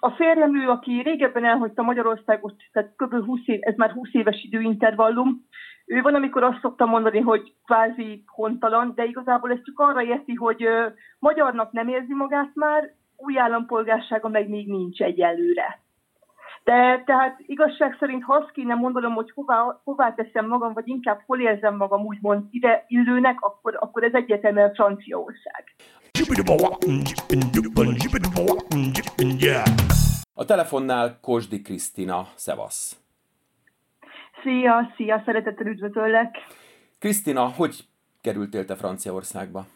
a férjem ő, aki régebben elhagyta Magyarországot, tehát kb. 20 év, ez már 20 éves időintervallum, ő van, amikor azt szokta mondani, hogy kvázi hontalan, de igazából ez csak arra érti, hogy ö, magyarnak nem érzi magát már, új állampolgársága meg még nincs egyelőre. De tehát igazság szerint, ha azt kéne mondanom, hogy hová, hová teszem magam, vagy inkább hol érzem magam úgymond ide illőnek, akkor, akkor ez egyetemen Franciaország. A telefonnál Kosdi Krisztina, szevasz. Szia, szia, szeretettel üdvözöllek. Krisztina, hogy kerültél te Franciaországba?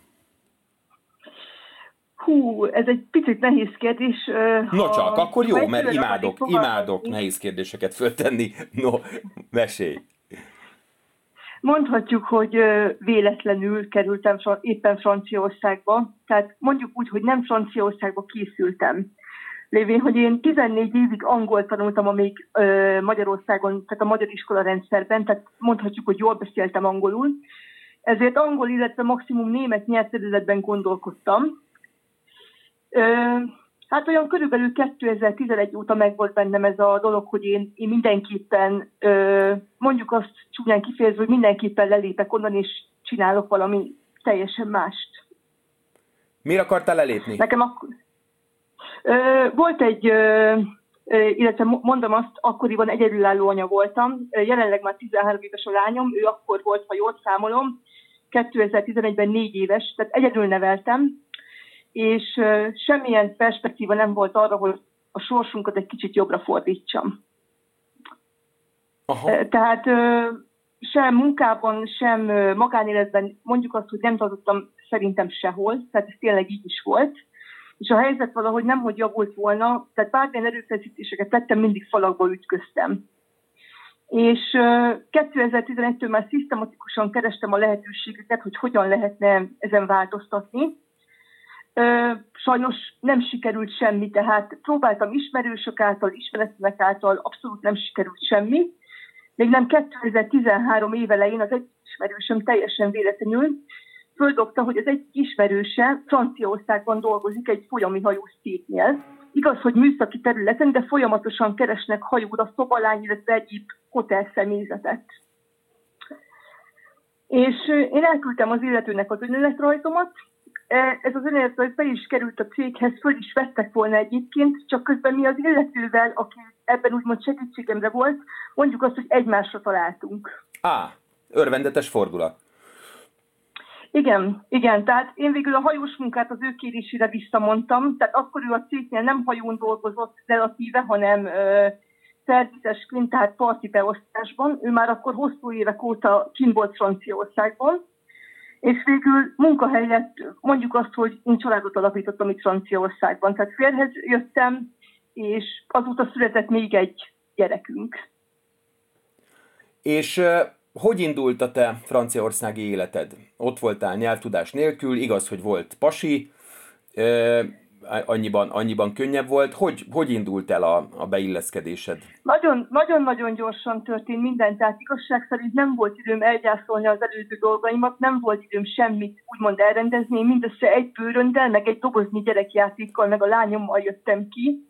Hú, ez egy picit nehéz kérdés. No csak, akkor jó, mert imádok, imádok nehéz kérdéseket föltenni. No, mesélj. Mondhatjuk, hogy véletlenül kerültem éppen Franciaországba, tehát mondjuk úgy, hogy nem Franciaországba készültem. Lévén, hogy én 14 évig angol tanultam, amíg Magyarországon, tehát a magyar iskola rendszerben, tehát mondhatjuk, hogy jól beszéltem angolul. Ezért angol, illetve maximum német nyelvterületben gondolkodtam. Hát olyan körülbelül 2011 óta megvolt bennem ez a dolog, hogy én, én mindenképpen, mondjuk azt csúnyán kifejezve, hogy mindenképpen lelépek onnan, és csinálok valami teljesen mást. Miért akartál lelépni? Nekem akkor... Volt egy, illetve mondom azt, akkoriban egyedülálló anya voltam, jelenleg már 13 éves a lányom, ő akkor volt, ha jól számolom, 2011-ben négy éves, tehát egyedül neveltem, és semmilyen perspektíva nem volt arra, hogy a sorsunkat egy kicsit jobbra fordítsam. Aha. Tehát sem munkában, sem magánéletben mondjuk azt, hogy nem tartottam szerintem sehol, tehát ez tényleg így is volt. És a helyzet valahogy nem, hogy javult volna, tehát bármilyen erőfeszítéseket tettem, mindig falakba ütköztem. És 2011-től már szisztematikusan kerestem a lehetőségeket, hogy hogyan lehetne ezen változtatni Sajnos nem sikerült semmi, tehát próbáltam ismerősök által, ismeretlenek által, abszolút nem sikerült semmi. Még nem 2013 évelején az egy ismerősöm teljesen véletlenül földobta, hogy az egy ismerőse Franciaországban dolgozik egy folyami hajós cégnél. Igaz, hogy műszaki területen, de folyamatosan keresnek hajóra szobalány, illetve egyéb hotel személyzetet. És én elküldtem az illetőnek az önéletrajzomat, ez az önéletrajz be is került a céghez, föl is vettek volna egyébként, csak közben mi az illetővel, aki ebben úgymond segítségemre volt, mondjuk azt, hogy egymásra találtunk. Á, örvendetes fordulat. Igen, igen, tehát én végül a hajós munkát az ő kérésére visszamondtam, tehát akkor ő a cégnél nem hajón dolgozott relatíve, hanem ö, szervizesként, tehát parti beosztásban. Ő már akkor hosszú évek óta kim volt Franciaországban, és végül munkahelyet, mondjuk azt, hogy én családot alapítottam itt Franciaországban. Tehát férhez jöttem, és azóta született még egy gyerekünk. És hogy indult a te franciaországi életed? Ott voltál nyelvtudás nélkül, igaz, hogy volt pasi, annyiban, annyiban könnyebb volt. Hogy, hogy indult el a, a beilleszkedésed? Nagyon-nagyon gyorsan történt minden, tehát igazság szerint nem volt időm elgyászolni az előző dolgaimat, nem volt időm semmit úgymond elrendezni, mindössze egy bőröndel, meg egy dobozni gyerekjátékkal, meg a lányommal jöttem ki.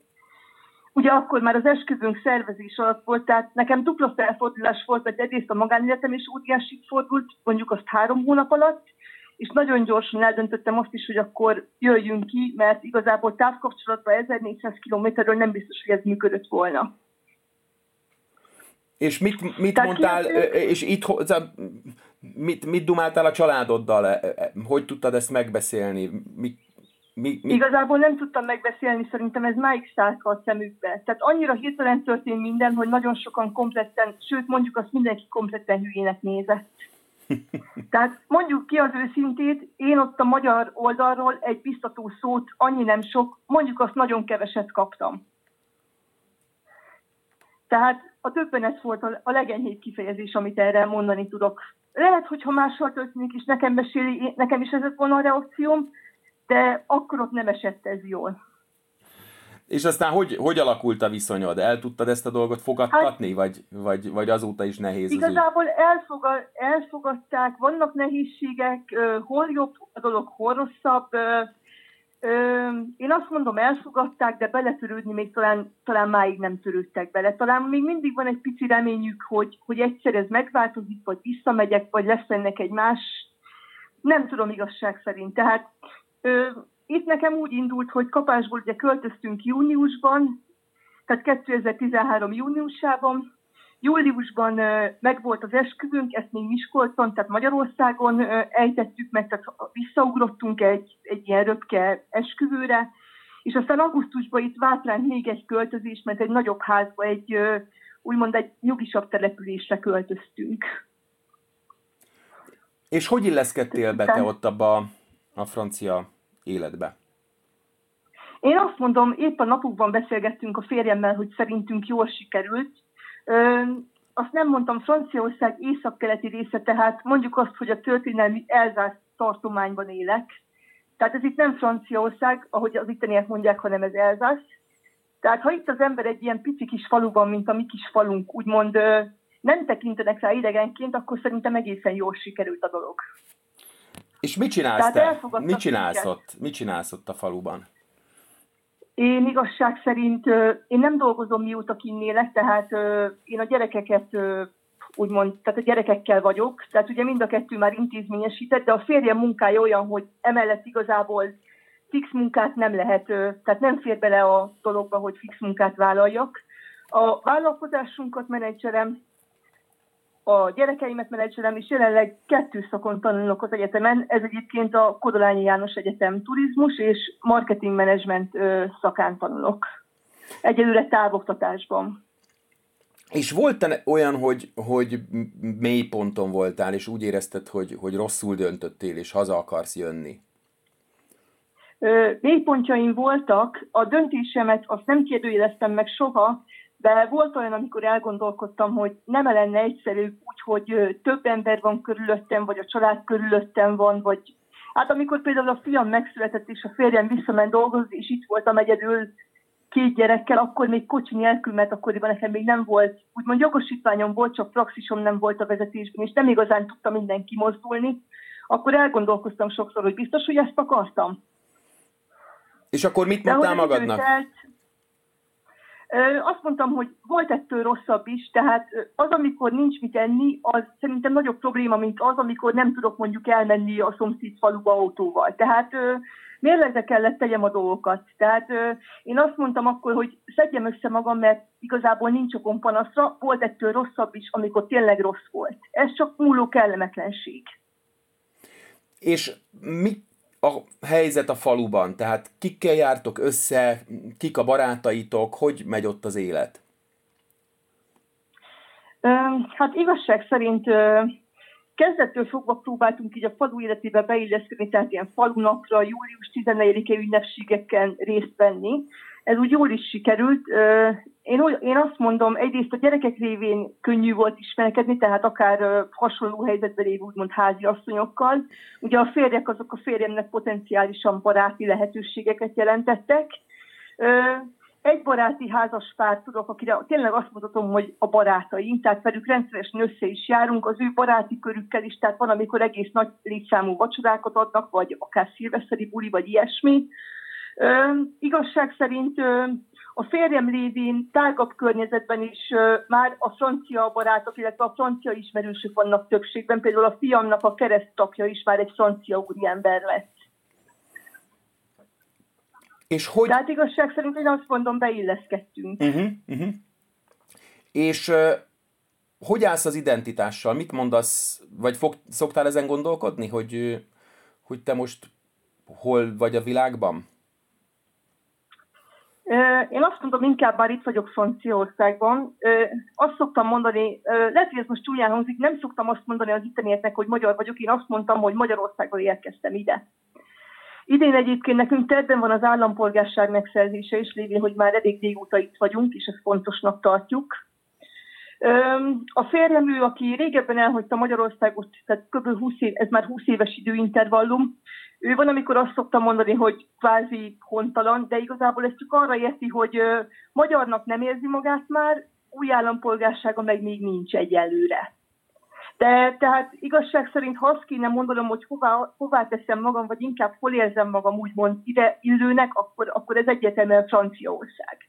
Ugye akkor már az esküvőnk szervezés alatt volt, tehát nekem dupla felfordulás volt, mert egyrészt a magánéletem is óriási fordult, mondjuk azt három hónap alatt, és nagyon gyorsan eldöntöttem azt is, hogy akkor jöjjünk ki, mert igazából távkapcsolatban 1400 kilométerről nem biztos, hogy ez működött volna. És mit, mit mondtál, kérdés? és itt, mit, mit dumáltál a családoddal? E, e, hogy tudtad ezt megbeszélni? Mi, mi, mi? Igazából nem tudtam megbeszélni, szerintem ez máig szállt a szemükbe. Tehát annyira hirtelen történt minden, hogy nagyon sokan kompletten, sőt mondjuk azt mindenki kompletten hülyének nézett. Tehát mondjuk ki az őszintét, én ott a magyar oldalról egy biztató szót, annyi nem sok, mondjuk azt nagyon keveset kaptam. Tehát a többenet volt a legenyhébb kifejezés, amit erre mondani tudok. Lehet, hogy ha máshol történik, és nekem meséli, nekem is ez volna a reakcióm, de akkor ott nem esett ez jól. És aztán hogy, hogy alakult a viszonyod? El tudtad ezt a dolgot fogadtatni, hát, vagy, vagy, vagy azóta is nehéz Igazából elfogad, elfogadták, vannak nehézségek, hol jobb a dolog, hol rosszabb. Én azt mondom, elfogadták, de beletörődni még talán, talán máig nem törődtek bele. Talán még mindig van egy pici reményük, hogy, hogy egyszer ez megváltozik, vagy visszamegyek, vagy lesz ennek egy más. Nem tudom igazság szerint. Tehát itt nekem úgy indult, hogy kapásból ugye költöztünk júniusban, tehát 2013 júniusában, Júliusban megvolt az esküvünk, ezt még Miskolcon, tehát Magyarországon ejtettük meg, tehát visszaugrottunk egy, egy ilyen röpke esküvőre, és aztán augusztusban itt ránk még egy költözés, mert egy nagyobb házba, egy úgymond egy nyugisabb településre költöztünk. És hogy illeszkedtél be te ott abba a francia életbe? Én azt mondom, épp a napokban beszélgettünk a férjemmel, hogy szerintünk jól sikerült, Ö, azt nem mondtam, Franciaország északkeleti része, tehát mondjuk azt, hogy a történelmi Elzász tartományban élek. Tehát ez itt nem Franciaország, ahogy az itteniek mondják, hanem ez Elzász. Tehát ha itt az ember egy ilyen pici kis faluban, mint a mi kis falunk, úgymond nem tekintenek rá idegenként, akkor szerintem egészen jól sikerült a dolog. És mit csinálsz te? Mit csinálsz ott? Mit csinálsz ott a faluban? Én igazság szerint, én nem dolgozom mióta kinnélek, tehát én a gyerekeket úgymond, tehát a gyerekekkel vagyok, tehát ugye mind a kettő már intézményesített, de a férjem munkája olyan, hogy emellett igazából fix munkát nem lehet, tehát nem fér bele a dologba, hogy fix munkát vállaljak. A vállalkozásunkat menedzserem, a gyerekeimet menedzselem, és jelenleg kettő szakon tanulok az egyetemen. Ez egyébként a Kodolányi János Egyetem turizmus és marketing management szakán tanulok. Egyelőre távoktatásban. És volt olyan, hogy, hogy mély ponton voltál, és úgy érezted, hogy, hogy rosszul döntöttél, és haza akarsz jönni? Mélypontjaim voltak. A döntésemet azt nem kérdőjeleztem meg soha, de volt olyan, amikor elgondolkodtam, hogy nem lenne egyszerű úgy, hogy több ember van körülöttem, vagy a család körülöttem van, vagy hát amikor például a fiam megszületett, és a férjem visszament dolgozni, és itt voltam egyedül két gyerekkel, akkor még kocsi nélkül, mert akkoriban nekem még nem volt, úgymond jogosítványom volt, csak praxisom nem volt a vezetésben, és nem igazán tudtam mindenki mozdulni, akkor elgondolkoztam sokszor, hogy biztos, hogy ezt akartam. És akkor mit mondtál magadnak? Telt, azt mondtam, hogy volt ettől rosszabb is, tehát az, amikor nincs mit enni, az szerintem nagyobb probléma, mint az, amikor nem tudok mondjuk elmenni a szomszéd faluba autóval. Tehát mérlegre kellett tegyem a dolgokat. Tehát én azt mondtam akkor, hogy szedjem össze magam, mert igazából nincs okom panaszra, volt ettől rosszabb is, amikor tényleg rossz volt. Ez csak múló kellemetlenség. És mit a helyzet a faluban? Tehát kikkel jártok össze, kik a barátaitok, hogy megy ott az élet? Hát igazság szerint kezdettől fogva próbáltunk így a falu életébe beilleszkedni, tehát ilyen falunapra, július 14-e ünnepségeken részt venni ez úgy jól is sikerült. Én, én azt mondom, egyrészt a gyerekek révén könnyű volt ismerkedni, tehát akár hasonló helyzetben lévő úgymond házi asszonyokkal. Ugye a férjek azok a férjemnek potenciálisan baráti lehetőségeket jelentettek. Egy baráti házas pár tudok, akire tényleg azt mutatom, hogy a barátaink, tehát velük rendszeresen össze is járunk, az ő baráti körükkel is, tehát van, amikor egész nagy létszámú vacsorákat adnak, vagy akár szilveszteri buli, vagy ilyesmi. Ö, igazság szerint ö, a férjem lévén tágabb környezetben is ö, már a francia barátok, illetve a francia ismerősök vannak többségben. Például a fiamnak a keresztapja is már egy francia úriember lett. És hogy... Tehát igazság szerint én azt mondom, beilleszkedtünk. Uh-huh, uh-huh. És uh, hogy állsz az identitással? Mit mondasz, vagy fog, szoktál ezen gondolkodni, hogy, hogy te most hol vagy a világban? Én azt mondom, inkább már itt vagyok Franciaországban. Azt szoktam mondani, lehet, hogy ez most csúnyán hangzik, nem szoktam azt mondani az ittenieknek, hogy magyar vagyok, én azt mondtam, hogy Magyarországból érkeztem ide. Idén egyébként nekünk terben van az állampolgárság megszerzése is, lévén, hogy már elég régóta itt vagyunk, és ezt fontosnak tartjuk. A férjem ő, aki régebben elhagyta Magyarországot, tehát kb. 20 év, ez már 20 éves időintervallum, ő van, amikor azt szoktam mondani, hogy kvázi hontalan, de igazából ez csak arra érti, hogy magyarnak nem érzi magát már, új állampolgársága meg még nincs egyelőre. De tehát igazság szerint, ha azt kéne mondanom, hogy hová, hová teszem magam, vagy inkább hol érzem magam úgymond ide illőnek, akkor, akkor ez egyetemen Franciaország.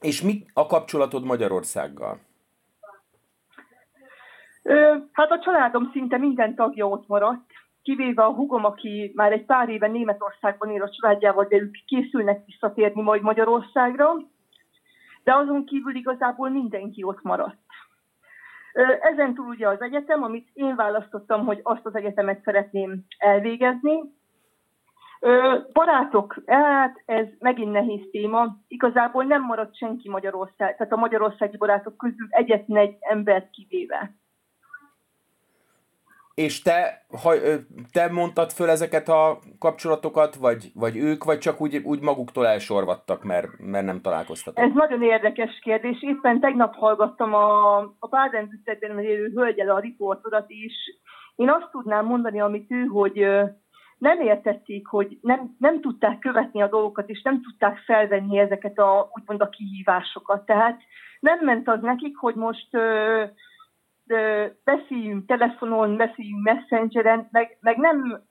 És mi a kapcsolatod Magyarországgal? Ö, hát a családom szinte minden tagja ott maradt, kivéve a hugom, aki már egy pár éve Németországban él a családjával, de ők készülnek visszatérni majd Magyarországra, de azon kívül igazából mindenki ott maradt. Ezen túl ugye az egyetem, amit én választottam, hogy azt az egyetemet szeretném elvégezni. Barátok, hát ez megint nehéz téma. Igazából nem maradt senki Magyarország, tehát a magyarországi barátok közül egyetlen egy embert kivéve. És te, ha, te mondtad föl ezeket a kapcsolatokat, vagy, vagy ők, vagy csak úgy, úgy maguktól elsorvadtak, mert, mert nem találkoztatok? Ez nagyon érdekes kérdés. Éppen tegnap hallgattam a, a Baden-Württembergben élő hölgyel a riportodat is. Én azt tudnám mondani, amit ő, hogy nem értették, hogy nem, nem tudták követni a dolgokat, és nem tudták felvenni ezeket a, úgymond a kihívásokat. Tehát nem ment az nekik, hogy most beszéljünk telefonon, beszéljünk messengeren, meg, meg nem,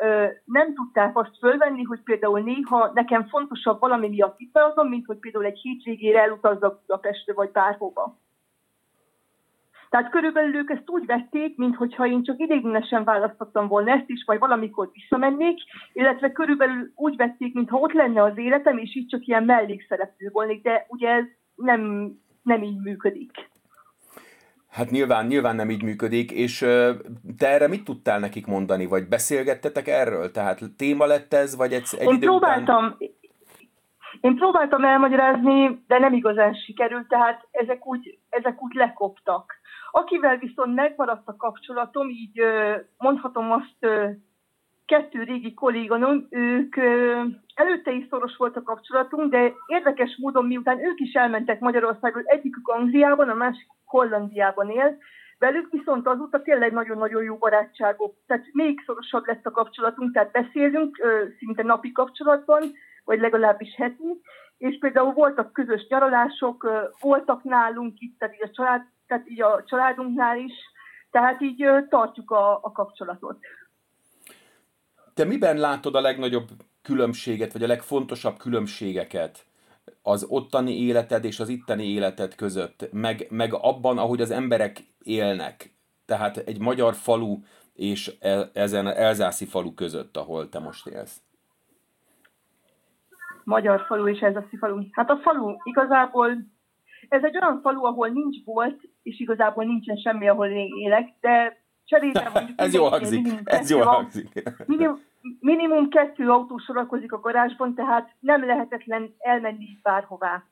nem tudták azt fölvenni, hogy például néha nekem fontosabb valami miatt itt mint hogy például egy hétvégére elutazzak Budapestre vagy bárhova. Tehát körülbelül ők ezt úgy vették, mintha én csak idéglenesen választottam volna ezt is, vagy valamikor visszamennék, illetve körülbelül úgy vették, mintha ott lenne az életem, és így csak ilyen mellékszereplő volnék, de ugye ez nem, nem így működik. Hát nyilván, nyilván nem így működik, és te erre mit tudtál nekik mondani, vagy beszélgettetek erről? Tehát téma lett ez, vagy egy, egy én idő próbáltam, után... Én próbáltam elmagyarázni, de nem igazán sikerült, tehát ezek úgy, ezek úgy lekoptak. Akivel viszont megmaradt a kapcsolatom, így mondhatom azt kettő régi kolléganom, ők előtte is szoros volt a kapcsolatunk, de érdekes módon miután ők is elmentek Magyarországról, egyikük Angliában, a másik Hollandiában él, velük viszont azóta tényleg nagyon-nagyon jó barátságok, tehát még szorosabb lett a kapcsolatunk, tehát beszélünk szinte napi kapcsolatban, vagy legalábbis heti, és például voltak közös nyaralások, voltak nálunk itt, tehát a, család, tehát így a családunknál is, tehát így tartjuk a, a kapcsolatot. Te miben látod a legnagyobb különbséget, vagy a legfontosabb különbségeket az ottani életed és az itteni életed között, meg, meg abban, ahogy az emberek élnek? Tehát egy magyar falu és el, ezen elzászi falu között, ahol te most élsz. Magyar falu és elzászi falu. Hát a falu igazából, ez egy olyan falu, ahol nincs volt, és igazából nincsen semmi, ahol én élek, de cserébe mondjuk... ez jó hangzik, ez jó hangzik. Minimum, minimum kettő autó sorakozik a garázsban, tehát nem lehetetlen elmenni bárhová.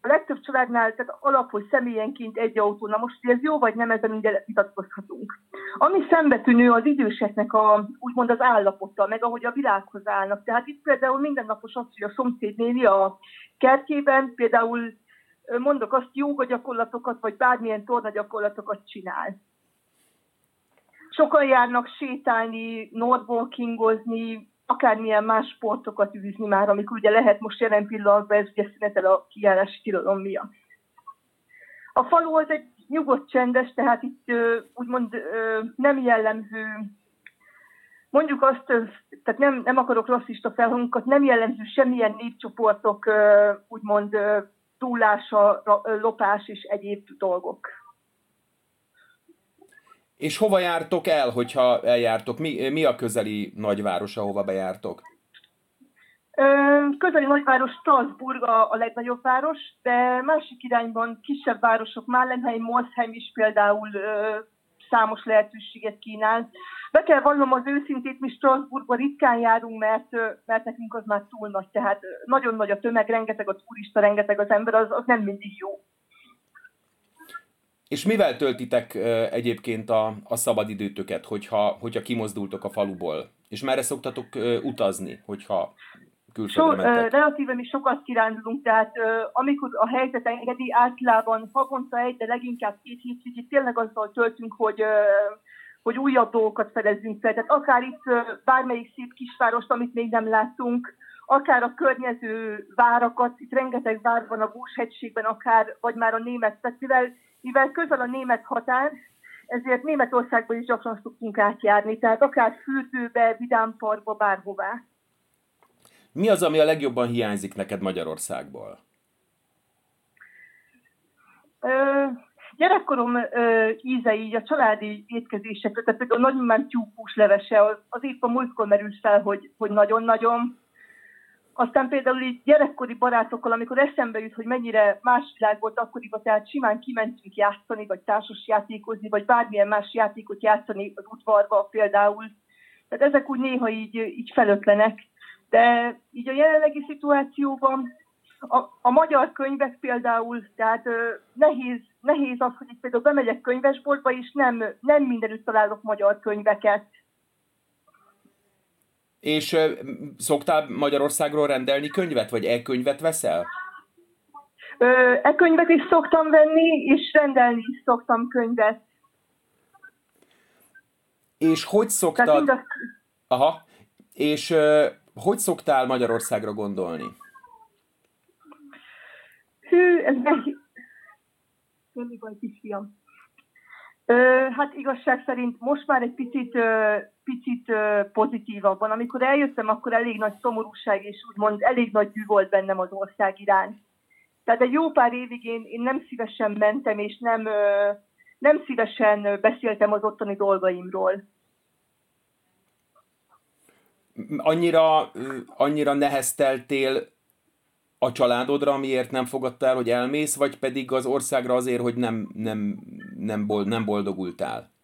A legtöbb családnál tehát alap, hogy személyenként egy autó. Na most, hogy ez jó vagy nem, ezen minden vitatkozhatunk. Ami szembetűnő az időseknek a, úgymond az állapota, meg ahogy a világhoz állnak. Tehát itt például mindennapos az, hogy a szomszéd néni a kertjében például mondok azt, jóga gyakorlatokat, vagy bármilyen torna gyakorlatokat csinál Sokan járnak sétálni, nordwalkingozni, akármilyen más sportokat űzni már, amikor ugye lehet most jelen pillanatban, ez ugye szünetel a kijárási tilalom miatt. A falu az egy nyugodt, csendes, tehát itt úgymond nem jellemző, mondjuk azt, tehát nem, nem akarok rasszista felhangokat, nem jellemző semmilyen népcsoportok úgymond túlása, lopás és egyéb dolgok. És hova jártok el, hogyha eljártok? Mi, mi a közeli nagyváros, ahova bejártok? Közeli nagyváros Strasbourg a, a legnagyobb város, de másik irányban kisebb városok, Málenheim, Molsheim is például ö, számos lehetőséget kínál. Be kell vallanom az őszintét, mi Strasbourgba ritkán járunk, mert, mert nekünk az már túl nagy, tehát nagyon nagy a tömeg, rengeteg a turista, rengeteg az ember, az, az nem mindig jó. És mivel töltitek egyébként a, a szabadidőtöket, hogyha, hogyha kimozdultok a faluból? És merre szoktatok utazni, hogyha külföldre so, mentek? Relatíve mi sokat kirándulunk, tehát amikor a helyzet engedi, általában havonta egy, de leginkább két hétvégig tényleg azzal töltünk, hogy hogy újabb dolgokat fedezzünk fel. Tehát akár itt bármelyik szép kisvárost, amit még nem láttunk, akár a környező várakat, itt rengeteg vár van a Búshegységben, akár, vagy már a német, tehát mivel mivel közel a német határ, ezért Németországban is gyakran szoktunk átjárni, tehát akár fürdőbe, vidámparkba, bárhová. Mi az, ami a legjobban hiányzik neked Magyarországból? Ö, gyerekkorom ö, íze így a családi étkezésekre, tehát például nagymamám tyúkús levese, az, az épp a múltkor merült fel, hogy, hogy nagyon-nagyon. Aztán például így gyerekkori barátokkal, amikor eszembe jut, hogy mennyire más világ volt akkoriban, tehát simán kimentünk játszani, vagy társas játékozni, vagy bármilyen más játékot játszani az udvarba például. Tehát ezek úgy néha így, így felötlenek. De így a jelenlegi szituációban a, a magyar könyvek például, tehát ö, nehéz, nehéz az, hogy itt például bemegyek könyvesboltba, és nem, nem mindenütt találok magyar könyveket. És ö, szoktál Magyarországról rendelni könyvet, vagy e-könyvet veszel? e-könyvet is szoktam venni, és rendelni is szoktam könyvet. És hogy szoktad... A... Aha. És ö, hogy szoktál Magyarországra gondolni? Hű, ez nehéz. Semmi baj, kisfiam. Ö, hát igazság szerint most már egy picit, ö, picit ö, pozitívabban. Amikor eljöttem, akkor elég nagy szomorúság és úgymond elég nagy dű volt bennem az ország irány. Tehát egy jó pár évig én, én nem szívesen mentem, és nem, ö, nem szívesen beszéltem az ottani dolgaimról. Annyira, annyira nehezteltél a családodra, amiért nem fogadtál, hogy elmész, vagy pedig az országra azért, hogy nem, nem, nem, bold, nem boldogultál?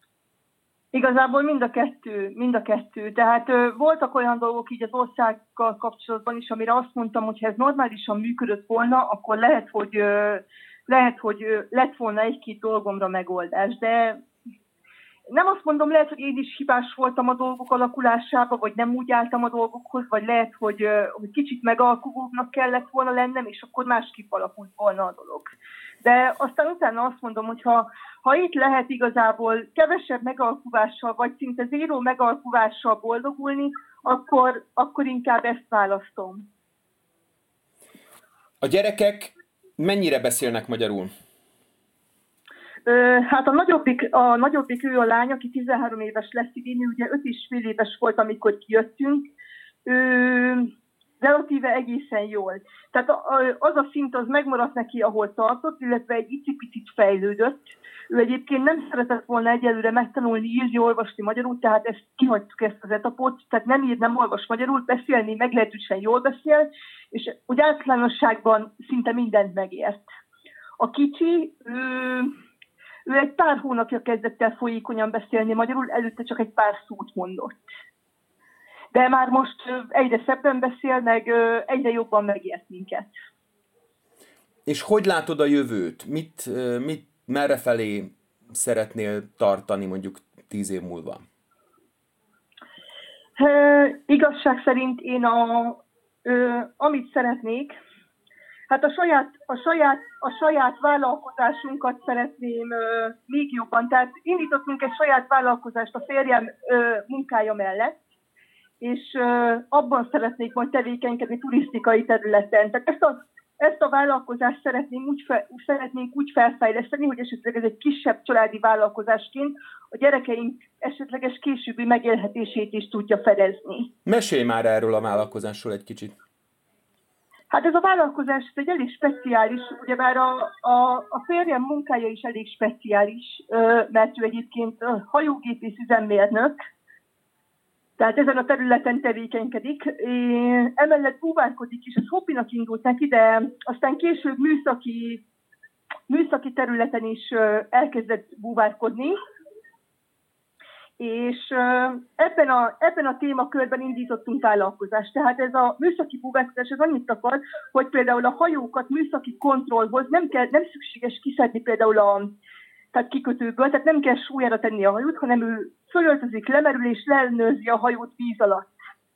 Igazából mind a kettő, mind a kettő. Tehát ö, voltak olyan dolgok így az országgal kapcsolatban is, amire azt mondtam, hogy ha ez normálisan működött volna, akkor lehet, hogy ö, lehet, hogy ö, lett volna egy-két dolgomra megoldás, de nem azt mondom, lehet, hogy én is hibás voltam a dolgok alakulásába, vagy nem úgy álltam a dolgokhoz, vagy lehet, hogy, hogy kicsit megalkulóbbnak kellett volna lennem, és akkor másképp alakult volna a dolog. De aztán utána azt mondom, hogy ha, ha itt lehet igazából kevesebb megalkuvással, vagy szinte zéró megalkuvással boldogulni, akkor, akkor inkább ezt választom. A gyerekek mennyire beszélnek magyarul? Hát a nagyobbik, a nagyobbik ő a lány, aki 13 éves lesz idén, ugye 5 és fél éves volt, amikor kijöttünk. Ő relatíve egészen jól. Tehát az a szint az megmaradt neki, ahol tartott, illetve egy icipicit fejlődött. Ő egyébként nem szeretett volna egyelőre megtanulni írni, olvasni magyarul, tehát ezt kihagytuk ezt az etapot, tehát nem ír, nem olvas magyarul, beszélni meglehetősen jól beszél, és úgy általánosságban szinte mindent megért. A kicsi, ő, ő egy pár hónapja kezdett el folyékonyan beszélni magyarul, előtte csak egy pár szót mondott. De már most egyre szebben beszél, meg egyre jobban megért minket. És hogy látod a jövőt? Mit, mit merre felé szeretnél tartani mondjuk tíz év múlva? E, igazság szerint én a, ö, amit szeretnék, Hát a saját, a saját, a saját vállalkozásunkat szeretném ö, még jobban. Tehát indítottunk egy saját vállalkozást a férjem ö, munkája mellett, és ö, abban szeretnék majd tevékenykedni turisztikai területen. Tehát ezt a, ezt a vállalkozást szeretnénk úgy, fel, szeretnénk úgy felfejleszteni, hogy esetleg ez egy kisebb családi vállalkozásként a gyerekeink esetleges későbbi megélhetését is tudja fedezni. Mesélj már erről a vállalkozásról egy kicsit. Hát ez a vállalkozás ez egy elég speciális, ugyebár a, a, a férjem munkája is elég speciális, mert ő egyébként hajógépész üzemmérnök, tehát ezen a területen tevékenykedik. Emellett búvárkodik is, ez hobbinak indult neki, de aztán később műszaki, műszaki területen is elkezdett búvárkodni, és ebben a, ebben a témakörben indítottunk vállalkozást. Tehát ez a műszaki búvárkodás az annyit akar, hogy például a hajókat műszaki kontrollhoz nem, kell, nem szükséges kiszedni például a tehát kikötőből, tehát nem kell súlyára tenni a hajót, hanem ő fölöltözik, lemerül és leellenőrzi a hajót víz alatt.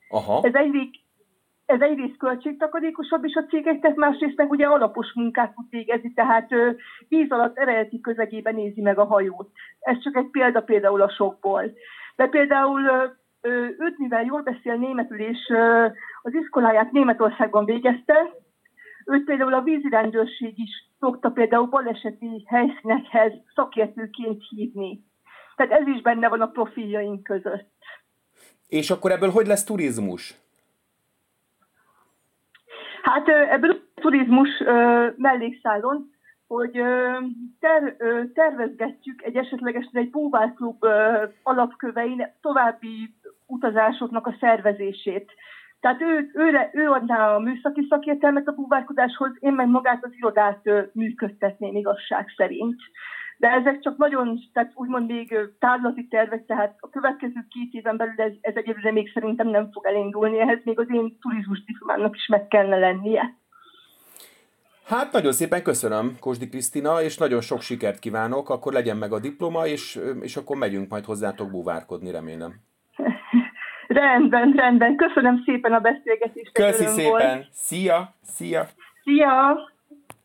Aha. Ez egyik, ez egyrészt költségtakarékosabb is a cégeknek, másrészt meg ugye alapos munkát tud végezni, tehát víz alatt eredeti közegében nézi meg a hajót. Ez csak egy példa például a sokból. De például őt, mivel jól beszél németül, és az iskoláját Németországban végezte, őt például a vízirendőrség is szokta például baleseti helyszínekhez szakértőként hívni. Tehát ez is benne van a profiljaink között. És akkor ebből hogy lesz turizmus? Hát ebből a turizmus mellékszálon, hogy ter, tervezgetjük egy esetlegesen egy búvárklub alapkövein további utazásoknak a szervezését. Tehát ő, őre, ő adná a műszaki szakértelmet a búvárkodáshoz, én meg magát az irodát működtetném igazság szerint. De ezek csak nagyon, tehát úgymond még távlati tervek, tehát a következő két éven belül ez, ez egyébként még szerintem nem fog elindulni, ehhez még az én turizmus diplomának is meg kellene lennie. Hát nagyon szépen köszönöm, Kosdi Krisztina, és nagyon sok sikert kívánok, akkor legyen meg a diploma, és, és akkor megyünk majd hozzátok búvárkodni, remélem. Rendben, rendben. Köszönöm szépen a beszélgetést. Köszi szépen. Volt. Szia, szia. Szia.